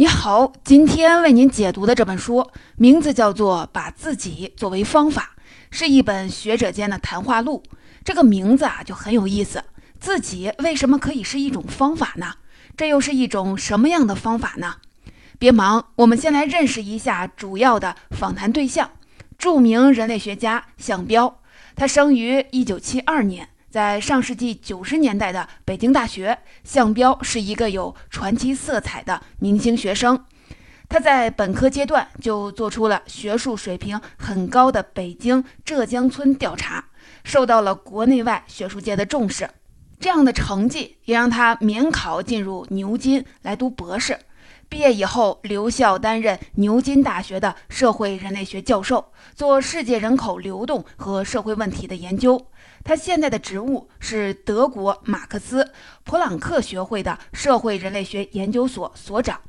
你好，今天为您解读的这本书名字叫做《把自己作为方法》，是一本学者间的谈话录。这个名字啊就很有意思，自己为什么可以是一种方法呢？这又是一种什么样的方法呢？别忙，我们先来认识一下主要的访谈对象——著名人类学家项彪。他生于一九七二年。在上世纪九十年代的北京大学，项彪是一个有传奇色彩的明星学生。他在本科阶段就做出了学术水平很高的北京浙江村调查，受到了国内外学术界的重视。这样的成绩也让他免考进入牛津来读博士。毕业以后，留校担任牛津大学的社会人类学教授，做世界人口流动和社会问题的研究。他现在的职务是德国马克思普朗克学会的社会人类学研究所所长。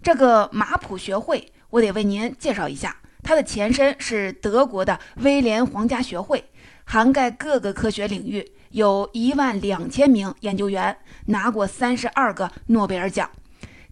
这个马普学会，我得为您介绍一下。它的前身是德国的威廉皇家学会，涵盖各个科学领域，有一万两千名研究员，拿过三十二个诺贝尔奖。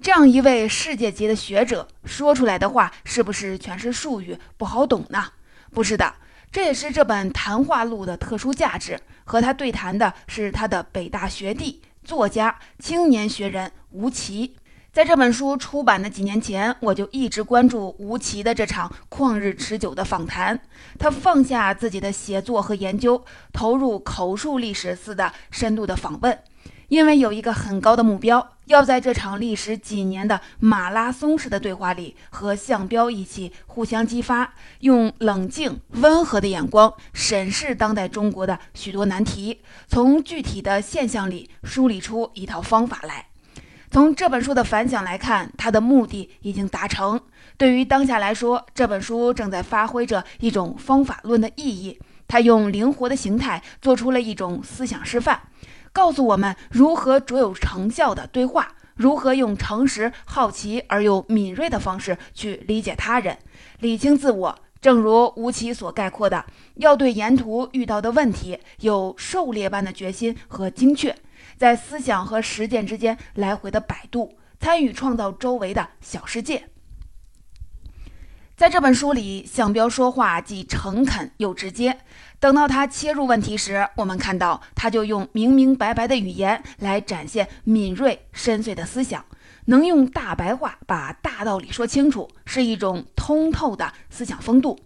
这样一位世界级的学者说出来的话，是不是全是术语，不好懂呢？不是的。这也是这本谈话录的特殊价值。和他对谈的是他的北大学弟、作家、青年学人吴奇。在这本书出版的几年前，我就一直关注吴奇的这场旷日持久的访谈。他放下自己的写作和研究，投入口述历史似的深度的访问。因为有一个很高的目标，要在这场历时几年的马拉松式的对话里，和项彪一起互相激发，用冷静温和的眼光审视当代中国的许多难题，从具体的现象里梳理出一套方法来。从这本书的反响来看，它的目的已经达成。对于当下来说，这本书正在发挥着一种方法论的意义。他用灵活的形态做出了一种思想示范。告诉我们如何卓有成效的对话，如何用诚实、好奇而又敏锐的方式去理解他人、理清自我。正如吴奇所概括的，要对沿途遇到的问题有狩猎般的决心和精确，在思想和实践之间来回的摆渡，参与创造周围的小世界。在这本书里，向彪说话既诚恳又直接。等到他切入问题时，我们看到他就用明明白白的语言来展现敏锐深邃的思想，能用大白话把大道理说清楚，是一种通透的思想风度。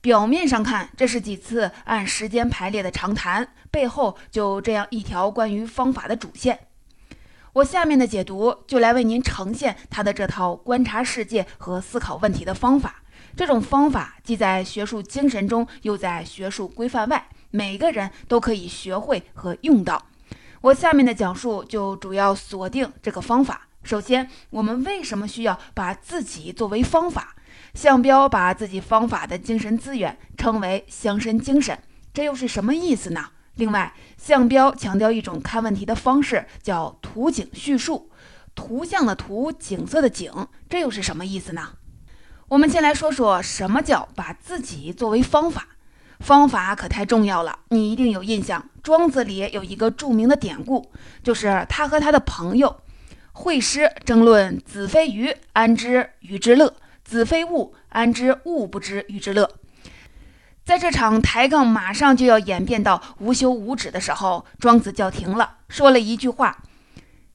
表面上看，这是几次按时间排列的长谈，背后就这样一条关于方法的主线。我下面的解读就来为您呈现他的这套观察世界和思考问题的方法。这种方法既在学术精神中，又在学术规范外，每个人都可以学会和用到。我下面的讲述就主要锁定这个方法。首先，我们为什么需要把自己作为方法？项彪把自己方法的精神资源称为“乡绅精神”，这又是什么意思呢？另外，项彪强调一种看问题的方式，叫图景叙述，图像的图，景色的景，这又是什么意思呢？我们先来说说什么叫把自己作为方法。方法可太重要了，你一定有印象，庄子里有一个著名的典故，就是他和他的朋友惠施争论：“子非鱼，安知鱼之乐？子非物，安知物不知鱼之乐？”在这场抬杠马上就要演变到无休无止的时候，庄子叫停了，说了一句话：“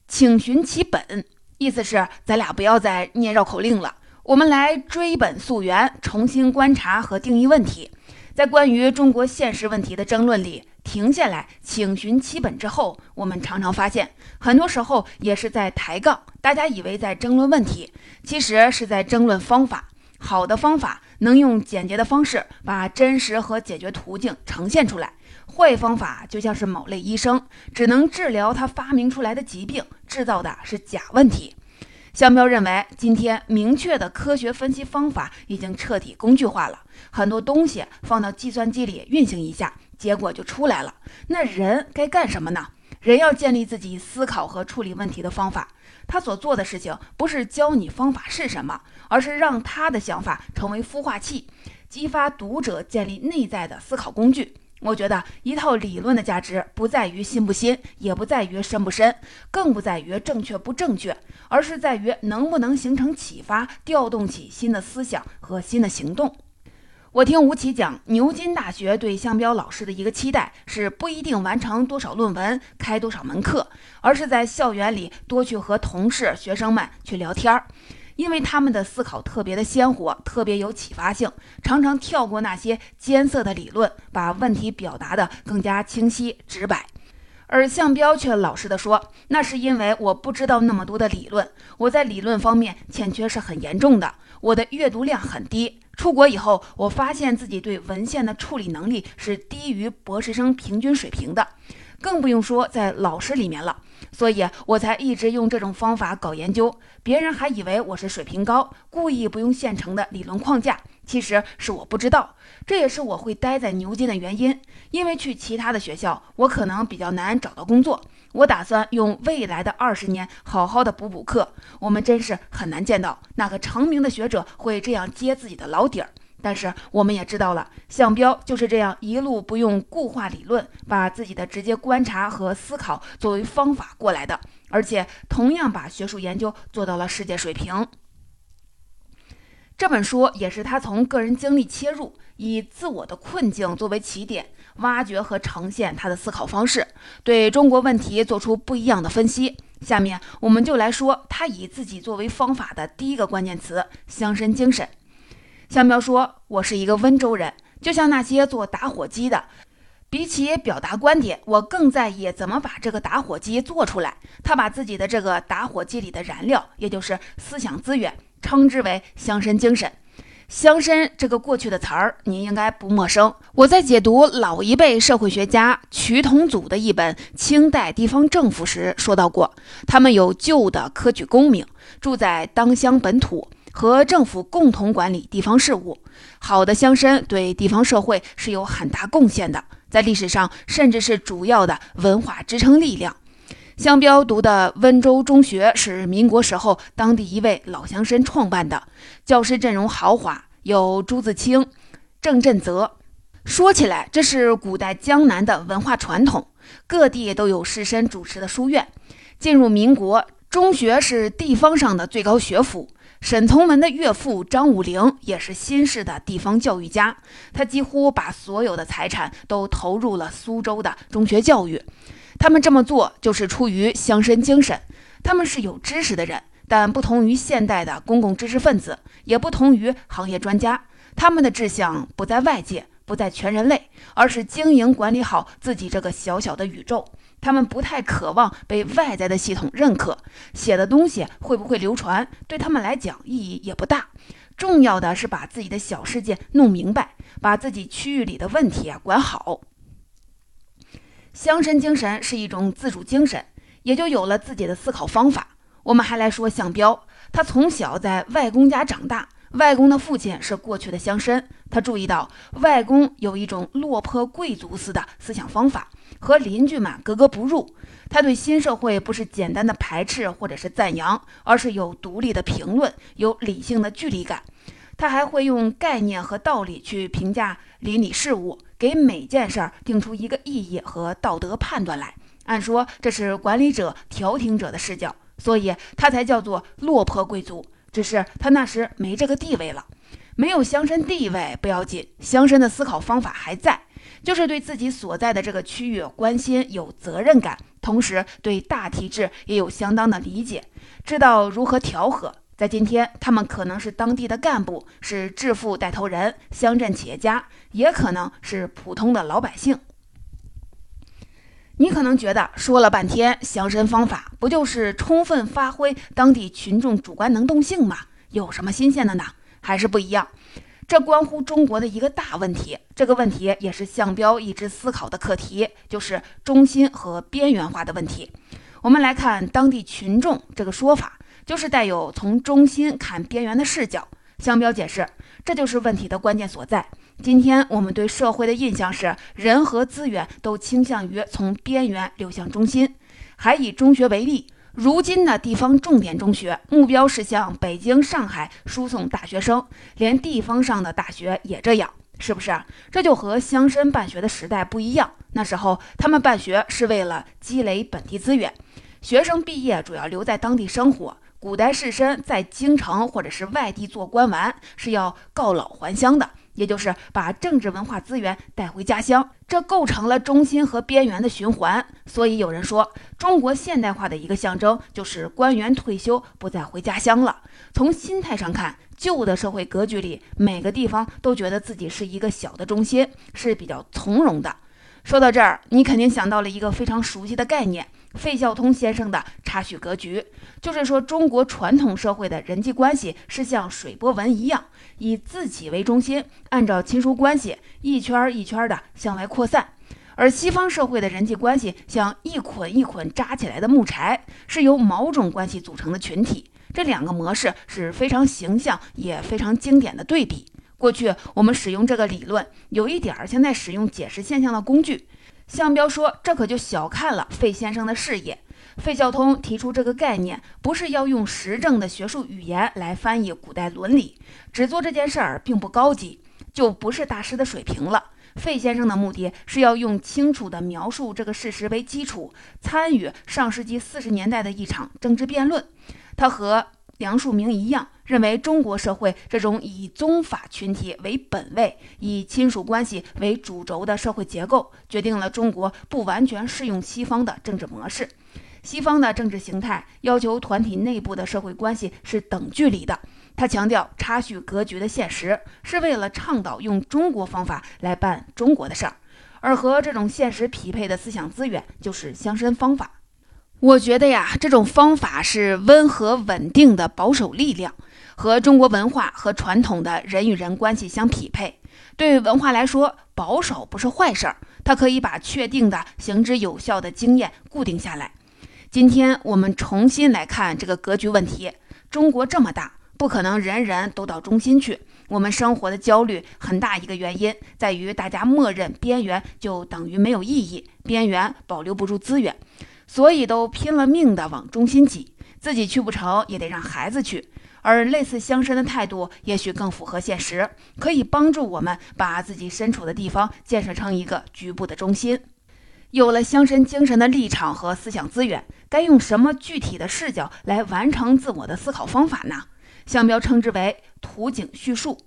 请寻其本。”意思是咱俩不要再念绕口令了。我们来追本溯源，重新观察和定义问题。在关于中国现实问题的争论里，停下来，请寻其本之后，我们常常发现，很多时候也是在抬杠。大家以为在争论问题，其实是在争论方法。好的方法能用简洁的方式把真实和解决途径呈现出来，坏方法就像是某类医生，只能治疗他发明出来的疾病，制造的是假问题。香彪认为，今天明确的科学分析方法已经彻底工具化了，很多东西放到计算机里运行一下，结果就出来了。那人该干什么呢？人要建立自己思考和处理问题的方法。他所做的事情不是教你方法是什么，而是让他的想法成为孵化器，激发读者建立内在的思考工具。我觉得一套理论的价值不在于新不新，也不在于深不深，更不在于正确不正确，而是在于能不能形成启发，调动起新的思想和新的行动。我听吴奇讲，牛津大学对向彪老师的一个期待是不一定完成多少论文、开多少门课，而是在校园里多去和同事、学生们去聊天儿。因为他们的思考特别的鲜活，特别有启发性，常常跳过那些艰涩的理论，把问题表达的更加清晰直白。而向彪却老实的说：“那是因为我不知道那么多的理论，我在理论方面欠缺是很严重的，我的阅读量很低。出国以后，我发现自己对文献的处理能力是低于博士生平均水平的。”更不用说在老师里面了，所以我才一直用这种方法搞研究。别人还以为我是水平高，故意不用现成的理论框架，其实是我不知道。这也是我会待在牛津的原因，因为去其他的学校，我可能比较难找到工作。我打算用未来的二十年好好的补补课。我们真是很难见到哪个成名的学者会这样揭自己的老底儿。但是我们也知道了，向彪就是这样一路不用固化理论，把自己的直接观察和思考作为方法过来的，而且同样把学术研究做到了世界水平。这本书也是他从个人经历切入，以自我的困境作为起点，挖掘和呈现他的思考方式，对中国问题做出不一样的分析。下面我们就来说他以自己作为方法的第一个关键词——乡绅精神。向彪说：“我是一个温州人，就像那些做打火机的，比起表达观点，我更在意怎么把这个打火机做出来。他把自己的这个打火机里的燃料，也就是思想资源，称之为乡绅精神。乡绅这个过去的词儿，您应该不陌生。我在解读老一辈社会学家瞿同祖的一本《清代地方政府》时说到过，他们有旧的科举功名，住在当乡本土。”和政府共同管理地方事务，好的乡绅对地方社会是有很大贡献的，在历史上甚至是主要的文化支撑力量。向彪读的温州中学是民国时候当地一位老乡绅创办的，教师阵容豪华，有朱自清、郑振泽。说起来，这是古代江南的文化传统，各地都有士绅主持的书院。进入民国，中学是地方上的最高学府。沈从文的岳父张武龄也是新式的地方教育家，他几乎把所有的财产都投入了苏州的中学教育。他们这么做就是出于乡绅精神。他们是有知识的人，但不同于现代的公共知识分子，也不同于行业专家。他们的志向不在外界，不在全人类，而是经营管理好自己这个小小的宇宙。他们不太渴望被外在的系统认可，写的东西会不会流传，对他们来讲意义也不大。重要的是把自己的小世界弄明白，把自己区域里的问题啊管好。乡绅精神是一种自主精神，也就有了自己的思考方法。我们还来说向彪，他从小在外公家长大。外公的父亲是过去的乡绅，他注意到外公有一种落魄贵族似的思想方法，和邻居们格格不入。他对新社会不是简单的排斥或者是赞扬，而是有独立的评论，有理性的距离感。他还会用概念和道理去评价邻里事物，给每件事儿定出一个意义和道德判断来。按说这是管理者、调停者的视角，所以他才叫做落魄贵族。只是他那时没这个地位了，没有乡绅地位不要紧，乡绅的思考方法还在，就是对自己所在的这个区域关心、有责任感，同时对大体制也有相当的理解，知道如何调和。在今天，他们可能是当地的干部，是致富带头人、乡镇企业家，也可能是普通的老百姓。你可能觉得说了半天乡绅方法，不就是充分发挥当地群众主观能动性吗？有什么新鲜的呢？还是不一样。这关乎中国的一个大问题，这个问题也是向彪一直思考的课题，就是中心和边缘化的问题。我们来看当地群众这个说法，就是带有从中心看边缘的视角。向彪解释，这就是问题的关键所在。今天我们对社会的印象是，人和资源都倾向于从边缘流向中心。还以中学为例，如今的地方重点中学目标是向北京、上海输送大学生，连地方上的大学也这样。是不是？这就和乡绅办学的时代不一样。那时候他们办学是为了积累本地资源，学生毕业主要留在当地生活。古代士绅在京城或者是外地做官完是要告老还乡的，也就是把政治文化资源带回家乡，这构成了中心和边缘的循环。所以有人说，中国现代化的一个象征就是官员退休不再回家乡了。从心态上看，旧的社会格局里，每个地方都觉得自己是一个小的中心，是比较从容的。说到这儿，你肯定想到了一个非常熟悉的概念。费孝通先生的插叙格局，就是说中国传统社会的人际关系是像水波纹一样，以自己为中心，按照亲属关系一圈一圈的向外扩散；而西方社会的人际关系像一捆一捆扎起来的木柴，是由某种关系组成的群体。这两个模式是非常形象也非常经典的对比。过去我们使用这个理论，有一点儿像在使用解释现象的工具。项彪说：“这可就小看了费先生的事业。费孝通提出这个概念，不是要用实证的学术语言来翻译古代伦理，只做这件事儿并不高级，就不是大师的水平了。费先生的目的是要用清楚的描述这个事实为基础，参与上世纪四十年代的一场政治辩论。他和。”梁漱溟一样认为，中国社会这种以宗法群体为本位、以亲属关系为主轴的社会结构，决定了中国不完全适用西方的政治模式。西方的政治形态要求团体内部的社会关系是等距离的。他强调差序格局的现实，是为了倡导用中国方法来办中国的事儿，而和这种现实匹配的思想资源就是乡绅方法。我觉得呀，这种方法是温和稳定的保守力量，和中国文化和传统的人与人关系相匹配。对文化来说，保守不是坏事儿，它可以把确定的、行之有效的经验固定下来。今天我们重新来看这个格局问题：中国这么大，不可能人人都到中心去。我们生活的焦虑很大一个原因在于，大家默认边缘就等于没有意义，边缘保留不住资源。所以都拼了命的往中心挤，自己去不成也得让孩子去。而类似乡绅的态度，也许更符合现实，可以帮助我们把自己身处的地方建设成一个局部的中心。有了乡绅精神的立场和思想资源，该用什么具体的视角来完成自我的思考方法呢？项标称之为图景叙述，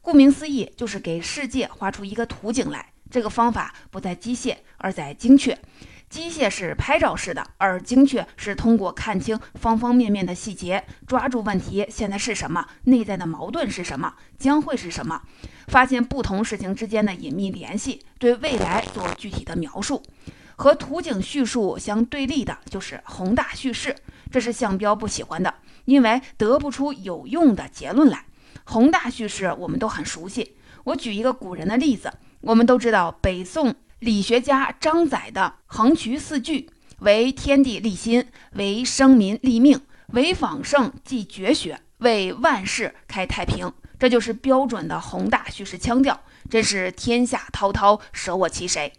顾名思义，就是给世界画出一个图景来。这个方法不在机械，而在精确。机械是拍照式的，而精确是通过看清方方面面的细节，抓住问题现在是什么，内在的矛盾是什么，将会是什么，发现不同事情之间的隐秘联系，对未来做具体的描述。和图景叙述相对立的就是宏大叙事，这是项彪不喜欢的，因为得不出有用的结论来。宏大叙事我们都很熟悉，我举一个古人的例子，我们都知道北宋。理学家张载的横渠四句为天地立心，为生民立命，为访圣继绝学，为万世开太平。这就是标准的宏大叙事腔调，真是天下滔滔，舍我其谁？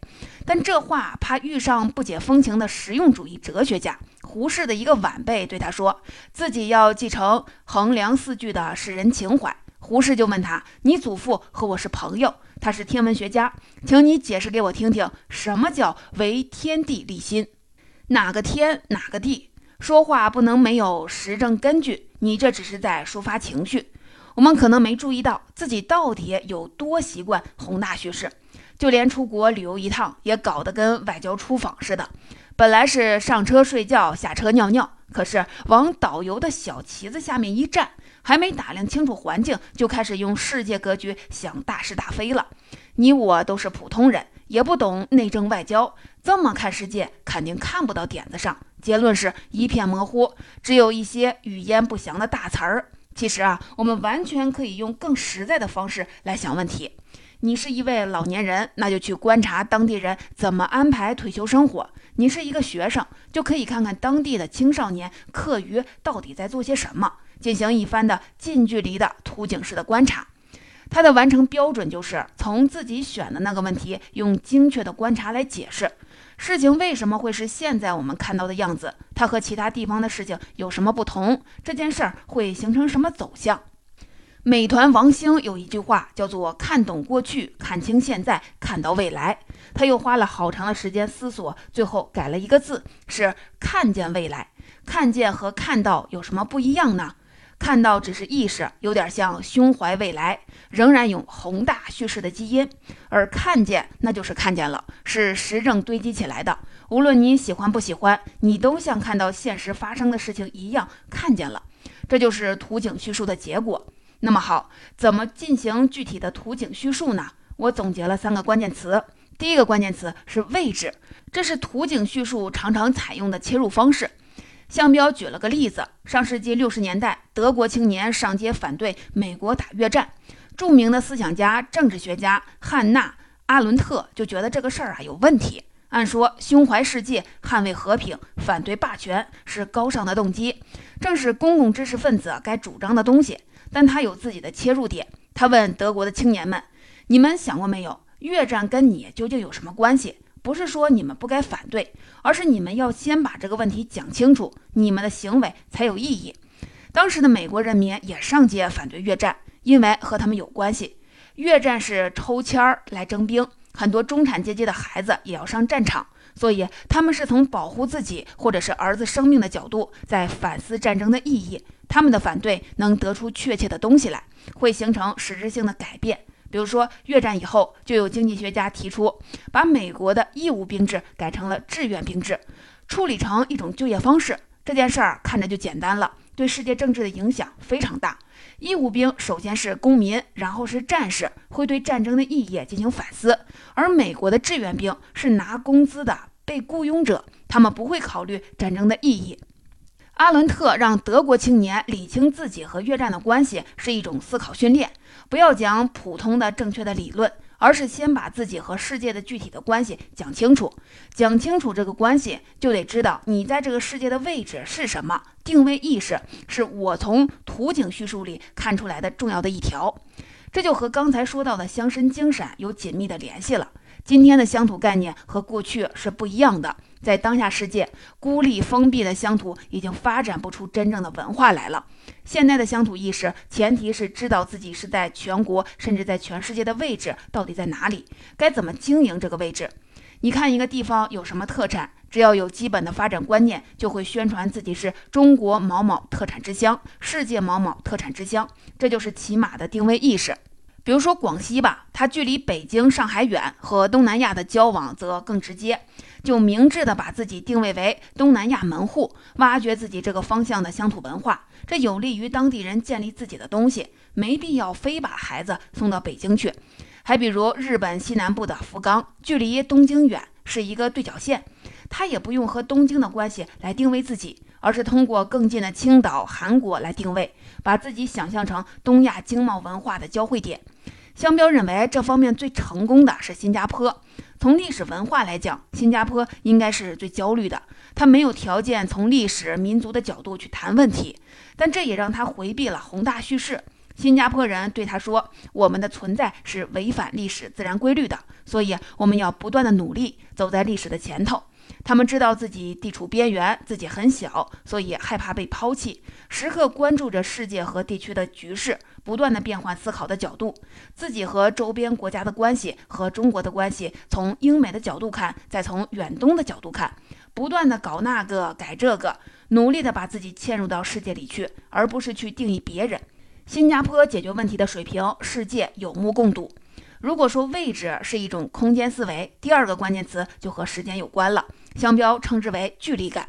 但这话怕遇上不解风情的实用主义哲学家胡适的一个晚辈对他说，自己要继承横梁四句的诗人情怀。胡适就问他：“你祖父和我是朋友？”他是天文学家，请你解释给我听听，什么叫为天地立心？哪个天，哪个地？说话不能没有实证根据，你这只是在抒发情绪。我们可能没注意到自己到底有多习惯宏大叙事，就连出国旅游一趟也搞得跟外交出访似的。本来是上车睡觉，下车尿尿，可是往导游的小旗子下面一站。还没打量清楚环境，就开始用世界格局想大是大非了。你我都是普通人，也不懂内政外交，这么看世界，肯定看不到点子上。结论是一片模糊，只有一些语焉不详的大词儿。其实啊，我们完全可以用更实在的方式来想问题。你是一位老年人，那就去观察当地人怎么安排退休生活；你是一个学生，就可以看看当地的青少年课余到底在做些什么。进行一番的近距离的图景式的观察，它的完成标准就是从自己选的那个问题，用精确的观察来解释事情为什么会是现在我们看到的样子，它和其他地方的事情有什么不同，这件事儿会形成什么走向。美团王兴有一句话叫做“看懂过去，看清现在，看到未来”。他又花了好长的时间思索，最后改了一个字，是“看见未来”。看见和看到有什么不一样呢？看到只是意识，有点像胸怀未来，仍然有宏大叙事的基因；而看见，那就是看见了，是实证堆积起来的。无论你喜欢不喜欢，你都像看到现实发生的事情一样看见了。这就是图景叙述的结果。那么好，怎么进行具体的图景叙述呢？我总结了三个关键词。第一个关键词是位置，这是图景叙述常常采用的切入方式。向彪举了个例子：上世纪六十年代，德国青年上街反对美国打越战，著名的思想家、政治学家汉娜·阿伦特就觉得这个事儿啊有问题。按说，胸怀世界、捍卫和平、反对霸权是高尚的动机，正是公共知识分子该主张的东西。但他有自己的切入点。他问德国的青年们：“你们想过没有，越战跟你究竟有什么关系？”不是说你们不该反对，而是你们要先把这个问题讲清楚，你们的行为才有意义。当时的美国人民也上街反对越战，因为和他们有关系。越战是抽签儿来征兵，很多中产阶级的孩子也要上战场，所以他们是从保护自己或者是儿子生命的角度在反思战争的意义。他们的反对能得出确切的东西来，会形成实质性的改变。比如说，越战以后，就有经济学家提出，把美国的义务兵制改成了志愿兵制，处理成一种就业方式。这件事儿看着就简单了，对世界政治的影响非常大。义务兵首先是公民，然后是战士，会对战争的意义进行反思；而美国的志愿兵是拿工资的被雇佣者，他们不会考虑战争的意义。阿伦特让德国青年理清自己和越战的关系是一种思考训练，不要讲普通的正确的理论，而是先把自己和世界的具体的关系讲清楚。讲清楚这个关系，就得知道你在这个世界的位置是什么。定位意识是我从图景叙述里看出来的重要的一条，这就和刚才说到的乡绅精神有紧密的联系了。今天的乡土概念和过去是不一样的。在当下世界，孤立封闭的乡土已经发展不出真正的文化来了。现代的乡土意识，前提是知道自己是在全国甚至在全世界的位置到底在哪里，该怎么经营这个位置。你看一个地方有什么特产，只要有基本的发展观念，就会宣传自己是中国某某特产之乡，世界某某特产之乡，这就是起码的定位意识。比如说广西吧，它距离北京、上海远，和东南亚的交往则更直接，就明智的把自己定位为东南亚门户，挖掘自己这个方向的乡土文化，这有利于当地人建立自己的东西，没必要非把孩子送到北京去。还比如日本西南部的福冈，距离东京远，是一个对角线，它也不用和东京的关系来定位自己。而是通过更近的青岛、韩国来定位，把自己想象成东亚经贸文化的交汇点。香标认为，这方面最成功的是新加坡。从历史文化来讲，新加坡应该是最焦虑的。他没有条件从历史民族的角度去谈问题，但这也让他回避了宏大叙事。新加坡人对他说：“我们的存在是违反历史自然规律的，所以我们要不断的努力，走在历史的前头。”他们知道自己地处边缘，自己很小，所以害怕被抛弃，时刻关注着世界和地区的局势，不断的变换思考的角度，自己和周边国家的关系和中国的关系，从英美的角度看，再从远东的角度看，不断的搞那个改这个，努力的把自己嵌入到世界里去，而不是去定义别人。新加坡解决问题的水平，世界有目共睹。如果说位置是一种空间思维，第二个关键词就和时间有关了。香标称之为距离感，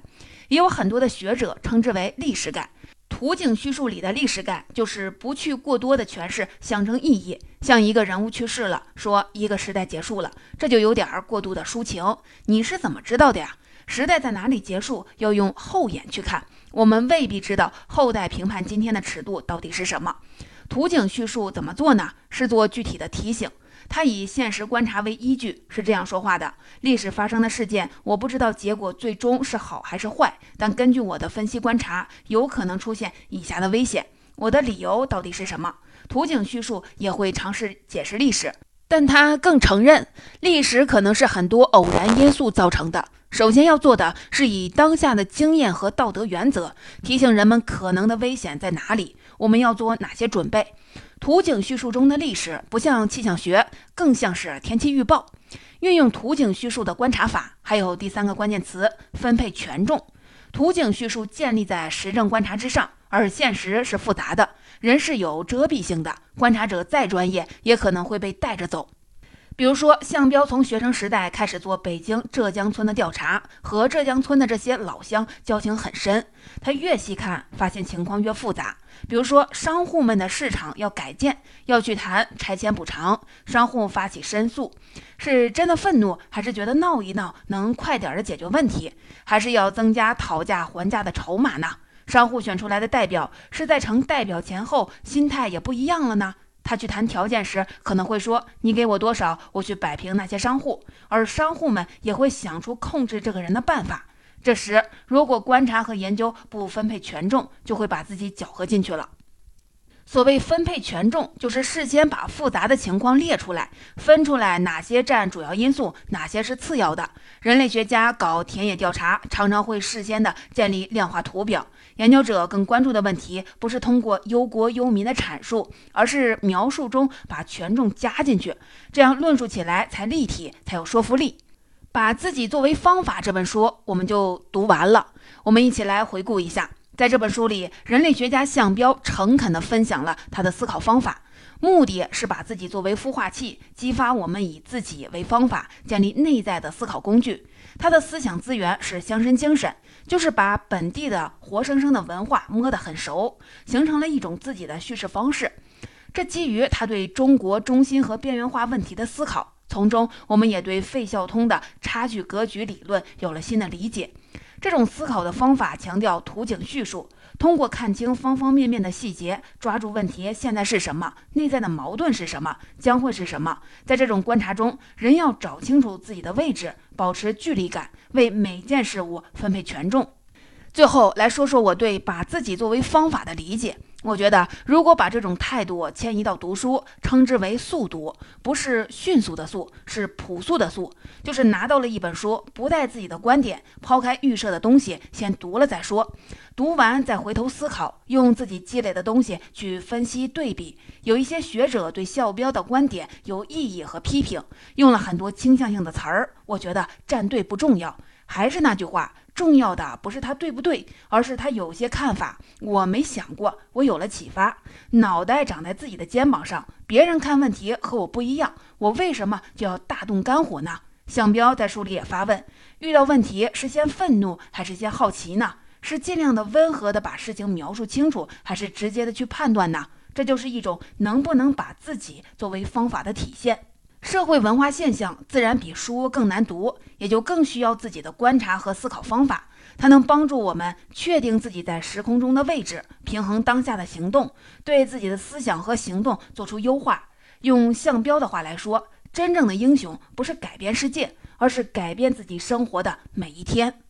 也有很多的学者称之为历史感。图景叙述里的历史感，就是不去过多的诠释象征意义。像一个人物去世了，说一个时代结束了，这就有点儿过度的抒情。你是怎么知道的呀？时代在哪里结束，要用后眼去看。我们未必知道后代评判今天的尺度到底是什么。图景叙述怎么做呢？是做具体的提醒。他以现实观察为依据，是这样说话的：历史发生的事件，我不知道结果最终是好还是坏，但根据我的分析观察，有可能出现以下的危险。我的理由到底是什么？图景叙述也会尝试解释历史，但他更承认历史可能是很多偶然因素造成的。首先要做的是以当下的经验和道德原则提醒人们可能的危险在哪里。我们要做哪些准备？图景叙述中的历史不像气象学，更像是天气预报。运用图景叙述的观察法，还有第三个关键词：分配权重。图景叙述建立在实证观察之上，而现实是复杂的，人是有遮蔽性的，观察者再专业，也可能会被带着走。比如说，向彪从学生时代开始做北京浙江村的调查，和浙江村的这些老乡交情很深。他越细看，发现情况越复杂。比如说，商户们的市场要改建，要去谈拆迁补偿，商户发起申诉，是真的愤怒，还是觉得闹一闹能快点的解决问题，还是要增加讨价还价的筹码呢？商户选出来的代表是在成代表前后心态也不一样了呢？他去谈条件时，可能会说：“你给我多少，我去摆平那些商户。”而商户们也会想出控制这个人的办法。这时，如果观察和研究不分配权重，就会把自己搅和进去了。所谓分配权重，就是事先把复杂的情况列出来，分出来哪些占主要因素，哪些是次要的。人类学家搞田野调查，常常会事先的建立量化图表。研究者更关注的问题，不是通过忧国忧民的阐述，而是描述中把权重加进去，这样论述起来才立体，才有说服力。把自己作为方法这本书，我们就读完了。我们一起来回顾一下。在这本书里，人类学家向彪诚恳地分享了他的思考方法，目的是把自己作为孵化器，激发我们以自己为方法，建立内在的思考工具。他的思想资源是乡绅精神，就是把本地的活生生的文化摸得很熟，形成了一种自己的叙事方式。这基于他对中国中心和边缘化问题的思考，从中我们也对费孝通的差距格局理论有了新的理解。这种思考的方法强调图景叙述，通过看清方方面面的细节，抓住问题现在是什么，内在的矛盾是什么，将会是什么。在这种观察中，人要找清楚自己的位置，保持距离感，为每件事物分配权重。最后来说说我对把自己作为方法的理解。我觉得，如果把这种态度迁移到读书，称之为速读，不是迅速的速，是朴素的速，就是拿到了一本书，不带自己的观点，抛开预设的东西，先读了再说，读完再回头思考，用自己积累的东西去分析对比。有一些学者对校标的观点有异议和批评，用了很多倾向性的词儿，我觉得站队不重要，还是那句话。重要的不是他对不对，而是他有些看法我没想过，我有了启发。脑袋长在自己的肩膀上，别人看问题和我不一样，我为什么就要大动肝火呢？向彪在书里也发问：遇到问题是先愤怒还是先 好奇呢？是尽量的温和的把事情描述清楚，还是直接的去判断呢？这就是一种能不能把自己作为方法的体现。社会文化现象自然比书更难读，也就更需要自己的观察和思考方法。它能帮助我们确定自己在时空中的位置，平衡当下的行动，对自己的思想和行动做出优化。用向标的话来说，真正的英雄不是改变世界，而是改变自己生活的每一天。